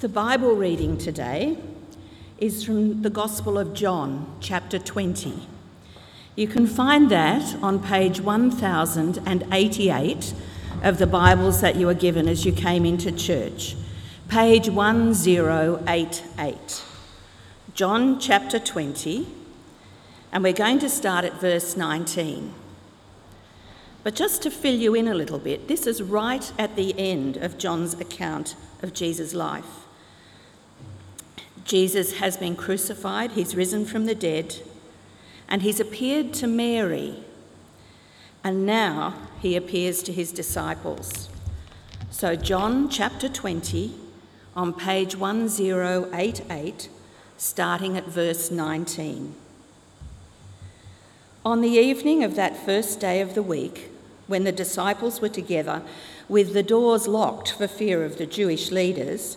The Bible reading today is from the Gospel of John, chapter 20. You can find that on page 1088 of the Bibles that you were given as you came into church. Page 1088. John chapter 20, and we're going to start at verse 19. But just to fill you in a little bit, this is right at the end of John's account of Jesus' life. Jesus has been crucified, he's risen from the dead, and he's appeared to Mary, and now he appears to his disciples. So, John chapter 20, on page 1088, starting at verse 19. On the evening of that first day of the week, when the disciples were together with the doors locked for fear of the Jewish leaders,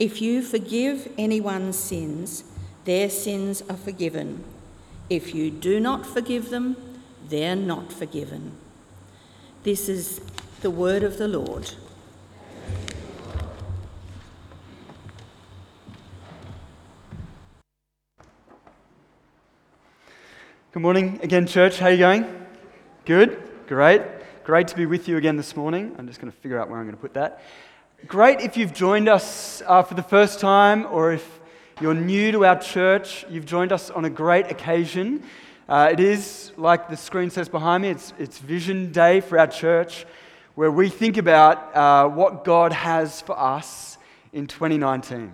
If you forgive anyone's sins, their sins are forgiven. If you do not forgive them, they're not forgiven. This is the word of the Lord. Good morning again, church. How are you going? Good? Great. Great to be with you again this morning. I'm just going to figure out where I'm going to put that. Great if you've joined us uh, for the first time or if you're new to our church, you've joined us on a great occasion. Uh, it is, like the screen says behind me, it's, it's Vision Day for our church, where we think about uh, what God has for us in 2019.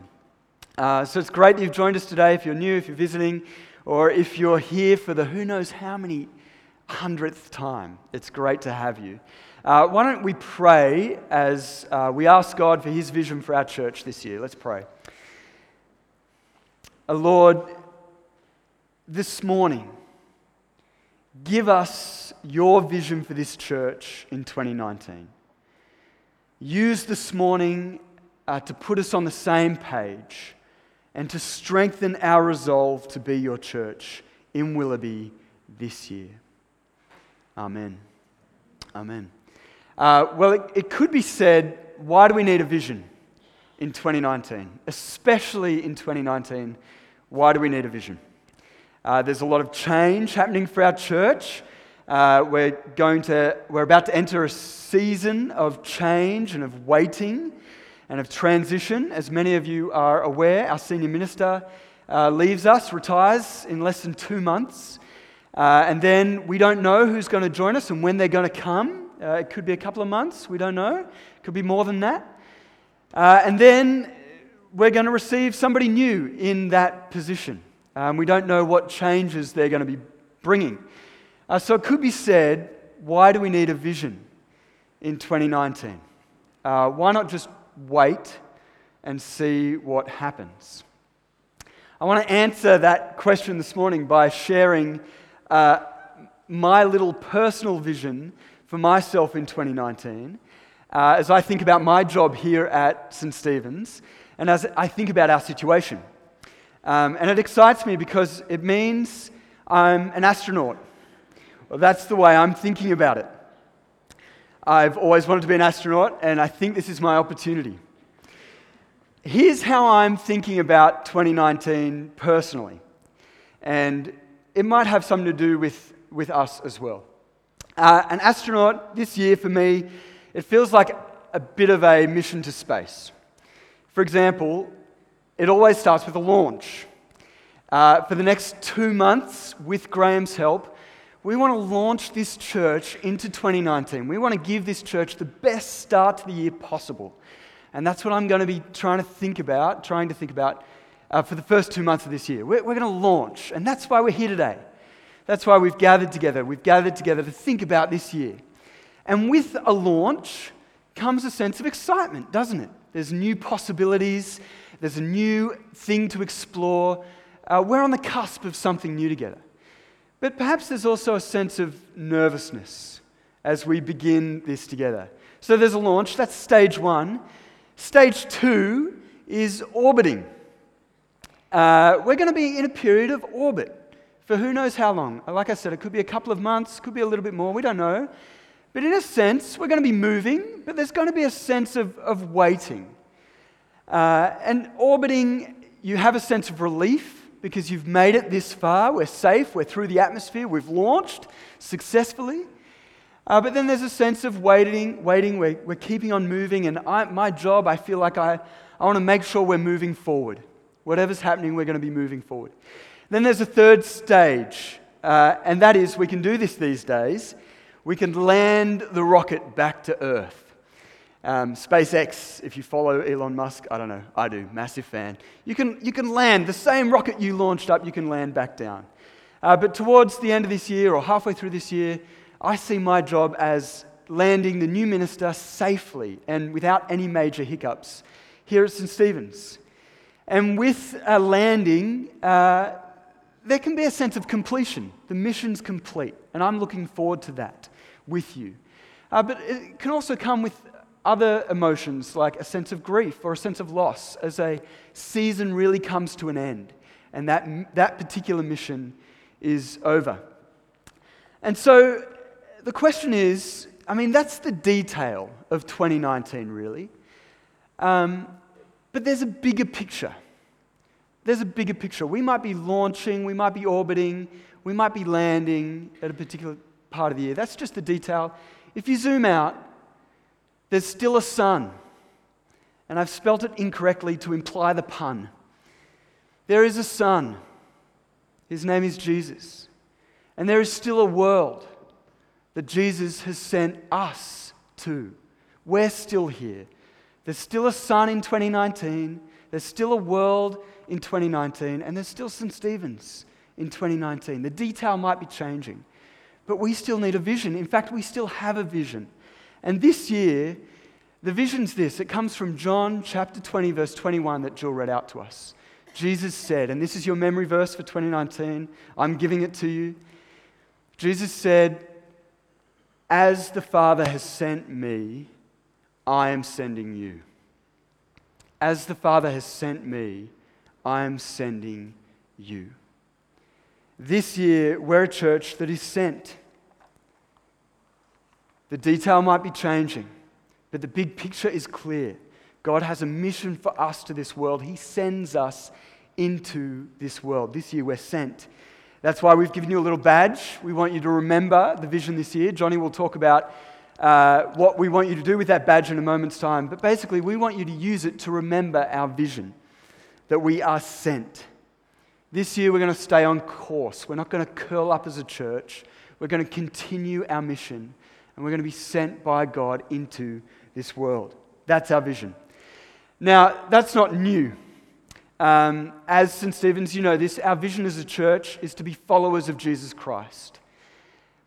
Uh, so it's great that you've joined us today if you're new, if you're visiting, or if you're here for the who knows how many hundredth time. It's great to have you. Uh, why don't we pray as uh, we ask God for His vision for our church this year? Let's pray. Uh, Lord, this morning, give us your vision for this church in 2019. Use this morning uh, to put us on the same page and to strengthen our resolve to be your church in Willoughby this year. Amen. Amen. Uh, well, it, it could be said why do we need a vision in 2019? Especially in 2019, why do we need a vision? Uh, there's a lot of change happening for our church. Uh, we're, going to, we're about to enter a season of change and of waiting and of transition. As many of you are aware, our senior minister uh, leaves us, retires in less than two months. Uh, and then we don't know who's going to join us and when they're going to come. Uh, it could be a couple of months, we don't know. It could be more than that. Uh, and then we're going to receive somebody new in that position. Um, we don't know what changes they're going to be bringing. Uh, so it could be said why do we need a vision in 2019? Uh, why not just wait and see what happens? I want to answer that question this morning by sharing uh, my little personal vision for myself in 2019 uh, as I think about my job here at St. Stephen's and as I think about our situation. Um, and it excites me because it means I'm an astronaut. Well, that's the way I'm thinking about it. I've always wanted to be an astronaut, and I think this is my opportunity. Here's how I'm thinking about 2019 personally, and it might have something to do with, with us as well. Uh, an astronaut this year for me, it feels like a bit of a mission to space. For example, it always starts with a launch. Uh, for the next two months, with Graham's help, we want to launch this church into 2019. We want to give this church the best start to the year possible. And that's what I'm going to be trying to think about, trying to think about uh, for the first two months of this year. We're, we're going to launch, and that's why we're here today. That's why we've gathered together. We've gathered together to think about this year. And with a launch comes a sense of excitement, doesn't it? There's new possibilities, there's a new thing to explore. Uh, we're on the cusp of something new together. But perhaps there's also a sense of nervousness as we begin this together. So there's a launch, that's stage one. Stage two is orbiting. Uh, we're going to be in a period of orbit for who knows how long. Like I said, it could be a couple of months, could be a little bit more, we don't know. But in a sense, we're going to be moving, but there's going to be a sense of, of waiting. Uh, and orbiting, you have a sense of relief because you've made it this far. We're safe, we're through the atmosphere, we've launched successfully. Uh, but then there's a sense of waiting, waiting, we're, we're keeping on moving. And I, my job, I feel like I, I want to make sure we're moving forward. Whatever's happening, we're going to be moving forward. Then there's a third stage, uh, and that is we can do this these days. We can land the rocket back to Earth. Um, SpaceX, if you follow Elon Musk, I don't know, I do, massive fan. You can, you can land the same rocket you launched up, you can land back down. Uh, but towards the end of this year or halfway through this year, I see my job as landing the new minister safely and without any major hiccups here at St. Stephen's. And with a landing, uh, there can be a sense of completion. The mission's complete, and I'm looking forward to that with you. Uh, but it can also come with other emotions like a sense of grief or a sense of loss as a season really comes to an end and that, that particular mission is over. And so the question is I mean, that's the detail of 2019, really. Um, but there's a bigger picture there's a bigger picture. We might be launching, we might be orbiting, we might be landing at a particular part of the year. That's just the detail. If you zoom out, there's still a sun. And I've spelt it incorrectly to imply the pun. There is a sun. His name is Jesus. And there is still a world that Jesus has sent us to. We're still here. There's still a sun in 2019. There's still a world in 2019, and there's still St. Stephen's in 2019. The detail might be changing, but we still need a vision. In fact, we still have a vision. And this year, the vision's this it comes from John chapter 20, verse 21, that Jill read out to us. Jesus said, and this is your memory verse for 2019, I'm giving it to you. Jesus said, As the Father has sent me, I am sending you. As the Father has sent me, I am sending you. This year, we're a church that is sent. The detail might be changing, but the big picture is clear. God has a mission for us to this world. He sends us into this world. This year, we're sent. That's why we've given you a little badge. We want you to remember the vision this year. Johnny will talk about uh, what we want you to do with that badge in a moment's time. But basically, we want you to use it to remember our vision that we are sent. This year, we're going to stay on course. We're not going to curl up as a church. We're going to continue our mission, and we're going to be sent by God into this world. That's our vision. Now, that's not new. Um, as St. Stephen's, you know this, our vision as a church is to be followers of Jesus Christ.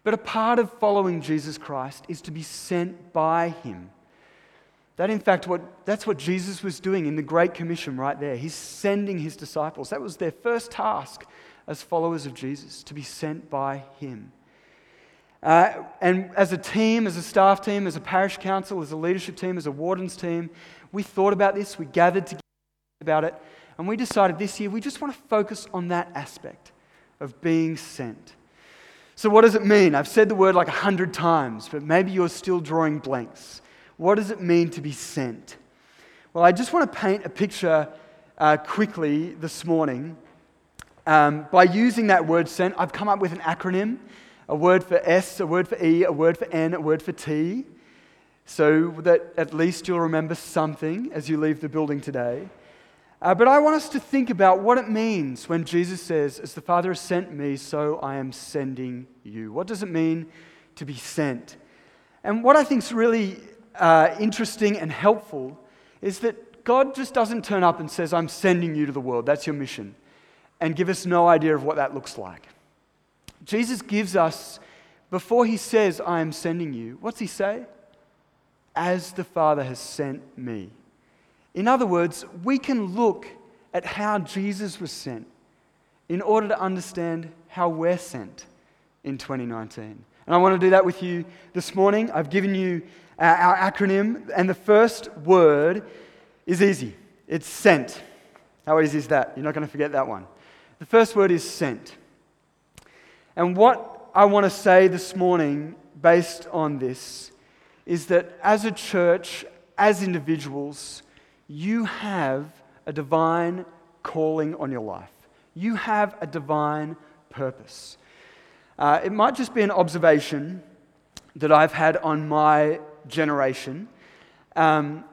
But a part of following Jesus Christ is to be sent by Him. That, in fact, what, that's what Jesus was doing in the Great Commission right there. He's sending his disciples. That was their first task as followers of Jesus, to be sent by him. Uh, and as a team, as a staff team, as a parish council, as a leadership team, as a wardens team, we thought about this, we gathered together about it, and we decided this year we just want to focus on that aspect of being sent. So, what does it mean? I've said the word like a hundred times, but maybe you're still drawing blanks. What does it mean to be sent? Well, I just want to paint a picture uh, quickly this morning. Um, by using that word sent, I've come up with an acronym a word for S, a word for E, a word for N, a word for T, so that at least you'll remember something as you leave the building today. Uh, but I want us to think about what it means when Jesus says, As the Father has sent me, so I am sending you. What does it mean to be sent? And what I think is really uh, interesting and helpful is that God just doesn't turn up and says, I'm sending you to the world, that's your mission, and give us no idea of what that looks like. Jesus gives us, before he says, I am sending you, what's he say? as the Father has sent me. In other words, we can look at how Jesus was sent in order to understand how we're sent in 2019. And I want to do that with you this morning. I've given you uh, our acronym, and the first word is easy it's sent. How easy is that? You're not going to forget that one. The first word is sent. And what I want to say this morning, based on this, is that as a church, as individuals, you have a divine calling on your life. You have a divine purpose. Uh, it might just be an observation that I've had on my generation, um,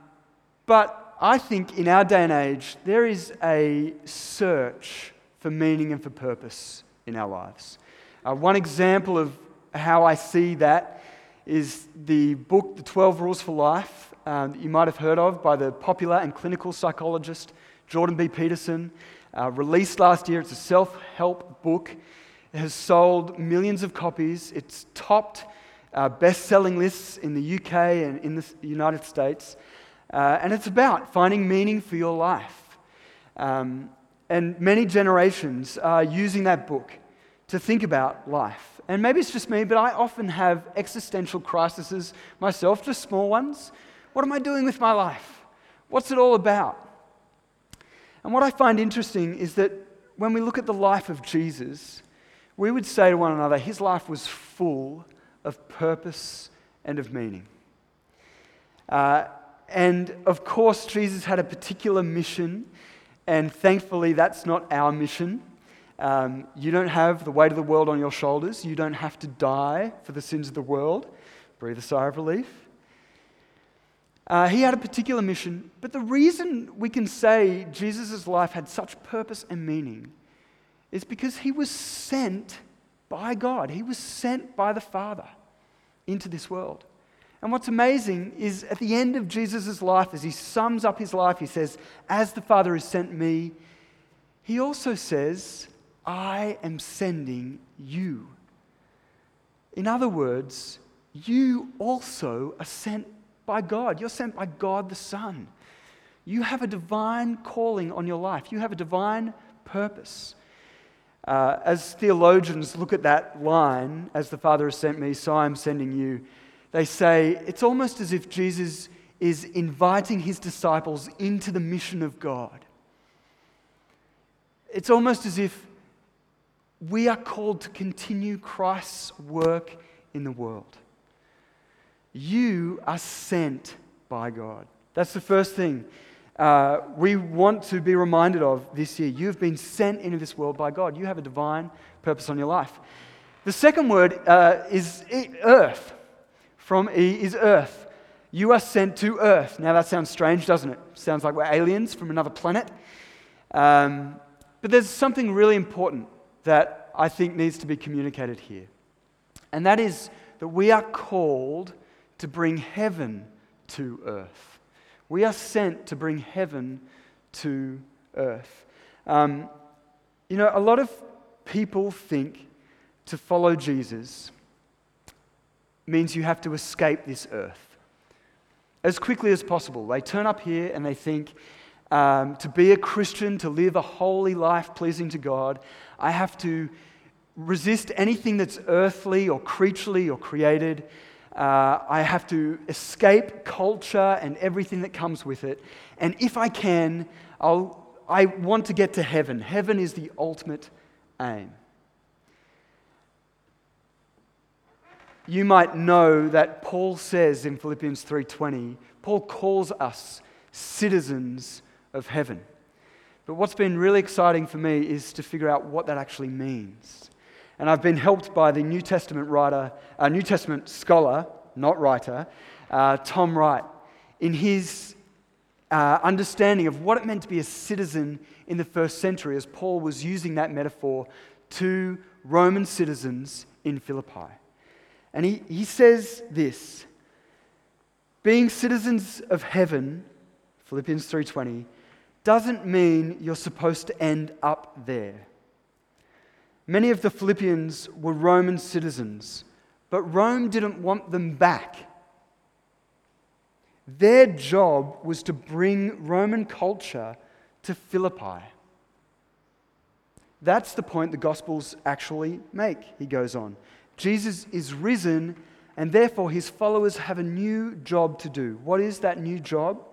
but I think in our day and age, there is a search for meaning and for purpose in our lives. Uh, one example of how I see that is the book, The 12 Rules for Life, um, that you might have heard of by the popular and clinical psychologist Jordan B. Peterson. Uh, released last year, it's a self help book. It has sold millions of copies. It's topped uh, best selling lists in the UK and in the United States. Uh, and it's about finding meaning for your life. Um, and many generations are using that book to think about life. And maybe it's just me, but I often have existential crises myself, just small ones. What am I doing with my life? What's it all about? And what I find interesting is that when we look at the life of Jesus, we would say to one another, his life was full of purpose and of meaning. Uh, and of course, Jesus had a particular mission, and thankfully, that's not our mission. Um, you don't have the weight of the world on your shoulders. You don't have to die for the sins of the world. Breathe a sigh of relief. Uh, he had a particular mission, but the reason we can say Jesus' life had such purpose and meaning is because he was sent by God. He was sent by the Father into this world. And what's amazing is at the end of Jesus' life, as he sums up his life, he says, As the Father has sent me, he also says, I am sending you. In other words, you also are sent by God. You're sent by God the Son. You have a divine calling on your life, you have a divine purpose. Uh, as theologians look at that line, as the Father has sent me, so I am sending you, they say it's almost as if Jesus is inviting his disciples into the mission of God. It's almost as if we are called to continue Christ's work in the world. You are sent by God. That's the first thing uh, we want to be reminded of this year. You've been sent into this world by God, you have a divine purpose on your life. The second word uh, is earth. From E is earth. You are sent to earth. Now that sounds strange, doesn't it? Sounds like we're aliens from another planet. Um, but there's something really important that I think needs to be communicated here. And that is that we are called to bring heaven to earth. We are sent to bring heaven to earth. Um, you know, a lot of people think to follow Jesus means you have to escape this earth as quickly as possible. They turn up here and they think, um, to be a Christian, to live a holy life pleasing to God, I have to resist anything that's earthly or creaturely or created. Uh, I have to escape culture and everything that comes with it. And if I can, I'll, I want to get to heaven. Heaven is the ultimate aim. You might know that Paul says in Philippians 3:20, Paul calls us citizens of heaven. But what's been really exciting for me is to figure out what that actually means. And I've been helped by the New Testament writer, uh, New Testament scholar, not writer, uh, Tom Wright, in his uh, understanding of what it meant to be a citizen in the first century, as Paul was using that metaphor to Roman citizens in Philippi. And he, he says this being citizens of heaven, Philippians 3:20, doesn't mean you're supposed to end up there. Many of the Philippians were Roman citizens, but Rome didn't want them back. Their job was to bring Roman culture to Philippi. That's the point the Gospels actually make, he goes on. Jesus is risen, and therefore his followers have a new job to do. What is that new job?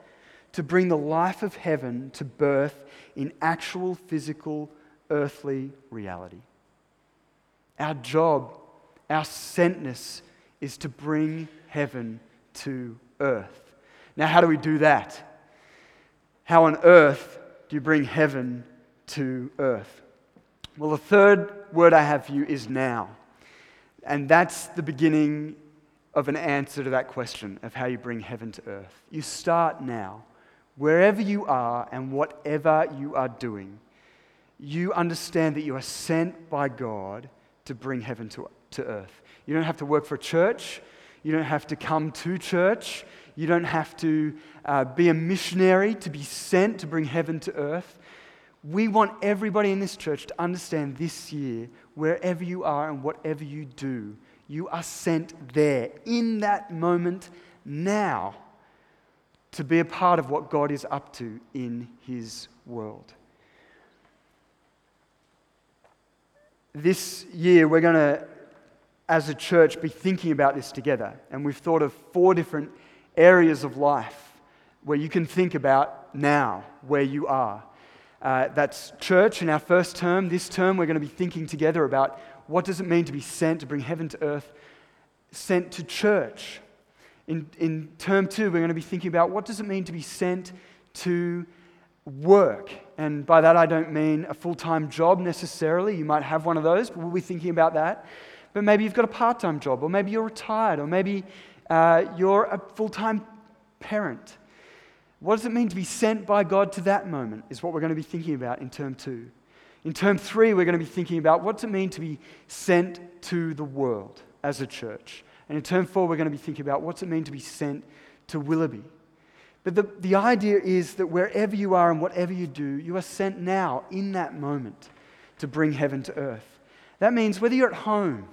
To bring the life of heaven to birth in actual physical earthly reality. Our job, our sentness, is to bring heaven to earth. Now, how do we do that? How on earth do you bring heaven to earth? Well, the third word I have for you is now. And that's the beginning of an answer to that question of how you bring heaven to earth. You start now. Wherever you are and whatever you are doing, you understand that you are sent by God to bring heaven to, to earth. You don't have to work for a church. You don't have to come to church. You don't have to uh, be a missionary to be sent to bring heaven to earth. We want everybody in this church to understand this year, wherever you are and whatever you do, you are sent there in that moment now to be a part of what God is up to in His world. This year, we're going to, as a church, be thinking about this together. And we've thought of four different areas of life where you can think about now where you are. Uh, that's church in our first term. This term, we're going to be thinking together about what does it mean to be sent to bring heaven to earth, sent to church. In, in term two, we're going to be thinking about what does it mean to be sent to work. And by that, I don't mean a full time job necessarily. You might have one of those, but we'll be thinking about that. But maybe you've got a part time job, or maybe you're retired, or maybe uh, you're a full time parent. What does it mean to be sent by God to that moment? Is what we're going to be thinking about in term two. In term three, we're going to be thinking about what does it mean to be sent to the world as a church. And in term four, we're going to be thinking about what does it mean to be sent to Willoughby. But the, the idea is that wherever you are and whatever you do, you are sent now in that moment to bring heaven to earth. That means whether you're at home,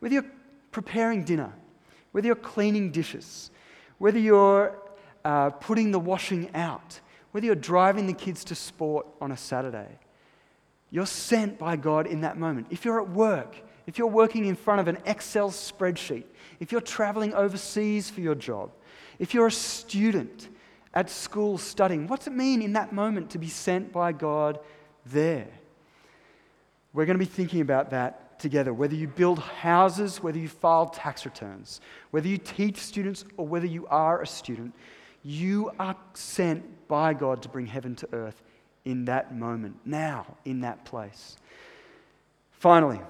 whether you're preparing dinner, whether you're cleaning dishes, whether you're uh, putting the washing out, whether you're driving the kids to sport on a Saturday, you're sent by God in that moment. If you're at work, if you're working in front of an Excel spreadsheet, if you're traveling overseas for your job, if you're a student, at school studying. What's it mean in that moment to be sent by God there? We're going to be thinking about that together. Whether you build houses, whether you file tax returns, whether you teach students, or whether you are a student, you are sent by God to bring heaven to earth in that moment, now, in that place. Finally,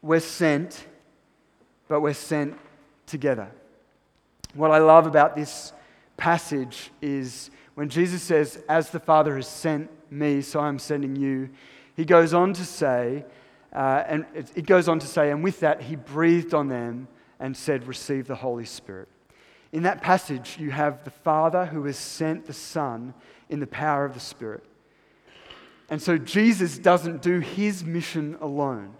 we're sent, but we're sent together. What I love about this passage is when Jesus says, As the Father has sent me, so I'm sending you, he goes on to say, uh, and it goes on to say, and with that, he breathed on them and said, Receive the Holy Spirit. In that passage, you have the Father who has sent the Son in the power of the Spirit. And so Jesus doesn't do his mission alone.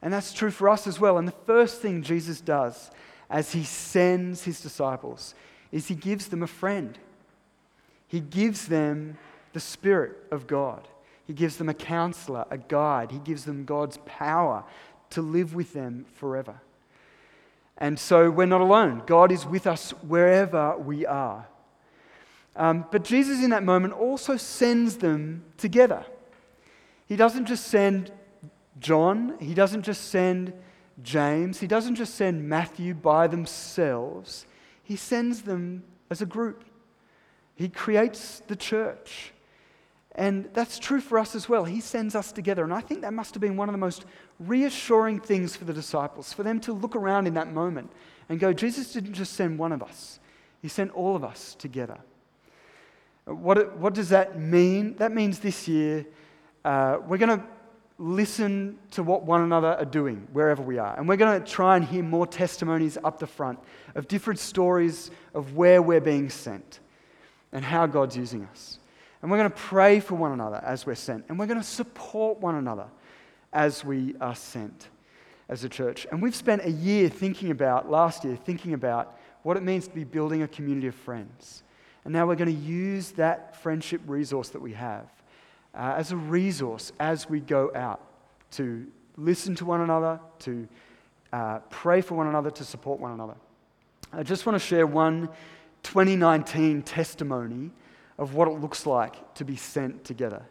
And that's true for us as well. And the first thing Jesus does as he sends his disciples is he gives them a friend. He gives them the Spirit of God. He gives them a counselor, a guide. He gives them God's power to live with them forever. And so we're not alone. God is with us wherever we are. Um, but Jesus, in that moment, also sends them together. He doesn't just send John, he doesn't just send James, he doesn't just send Matthew by themselves, he sends them as a group. He creates the church. And that's true for us as well. He sends us together. And I think that must have been one of the most reassuring things for the disciples, for them to look around in that moment and go, Jesus didn't just send one of us, He sent all of us together. What, what does that mean? That means this year uh, we're going to listen to what one another are doing wherever we are. And we're going to try and hear more testimonies up the front of different stories of where we're being sent and how God's using us. And we're going to pray for one another as we're sent. And we're going to support one another as we are sent as a church. And we've spent a year thinking about, last year, thinking about what it means to be building a community of friends. And now we're going to use that friendship resource that we have uh, as a resource as we go out to listen to one another, to uh, pray for one another, to support one another. I just want to share one 2019 testimony of what it looks like to be sent together.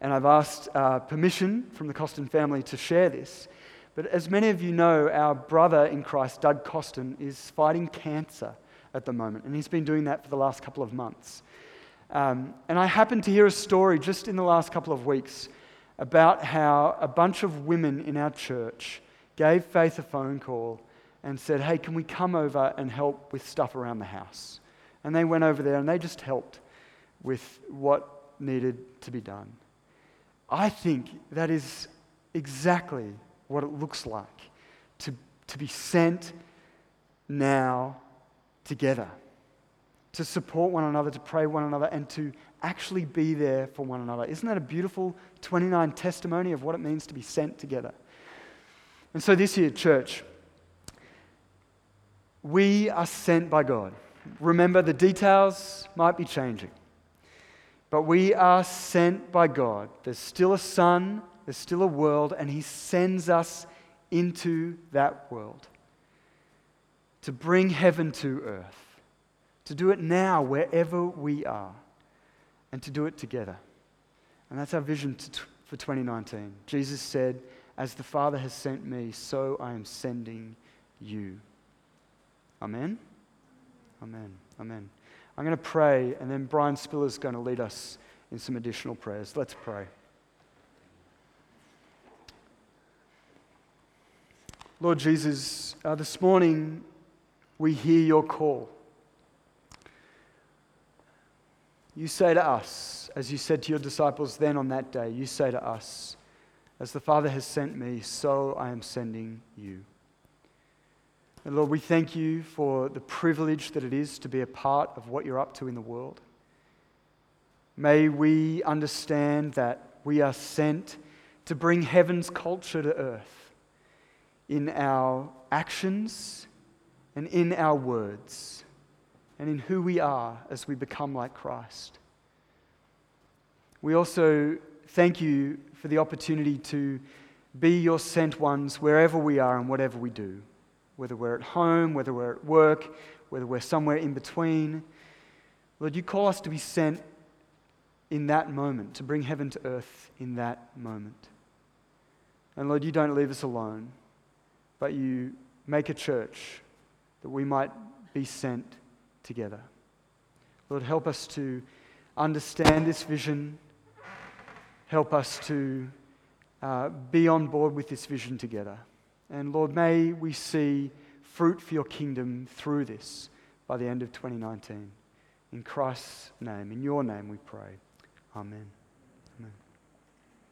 And I've asked uh, permission from the Costin family to share this. But as many of you know, our brother in Christ, Doug Costin, is fighting cancer at the moment, and he's been doing that for the last couple of months. Um, and I happened to hear a story just in the last couple of weeks about how a bunch of women in our church gave Faith a phone call and said, Hey, can we come over and help with stuff around the house? And they went over there and they just helped with what needed to be done. I think that is exactly what it looks like to, to be sent now together, to support one another, to pray one another, and to actually be there for one another. Isn't that a beautiful 29 testimony of what it means to be sent together? And so this year, church, we are sent by God. Remember, the details might be changing, but we are sent by God. There's still a sun, there's still a world, and He sends us into that world to bring heaven to earth, to do it now wherever we are, and to do it together. And that's our vision to, for 2019. Jesus said, As the Father has sent me, so I am sending you. Amen? Amen. Amen. I'm going to pray, and then Brian Spiller is going to lead us in some additional prayers. Let's pray. Lord Jesus, uh, this morning we hear your call. You say to us, as you said to your disciples then on that day, you say to us, As the Father has sent me, so I am sending you. And Lord, we thank you for the privilege that it is to be a part of what you're up to in the world. May we understand that we are sent to bring heaven's culture to earth in our actions and in our words and in who we are as we become like Christ. We also thank you for the opportunity to be your sent ones wherever we are and whatever we do, whether we're at home, whether we're at work, whether we're somewhere in between. Lord, you call us to be sent in that moment, to bring heaven to earth in that moment. And Lord, you don't leave us alone, but you make a church that we might be sent together. Lord, help us to understand this vision. Help us to uh, be on board with this vision together. And Lord, may we see fruit for your kingdom through this by the end of 2019. In Christ's name, in your name we pray. Amen.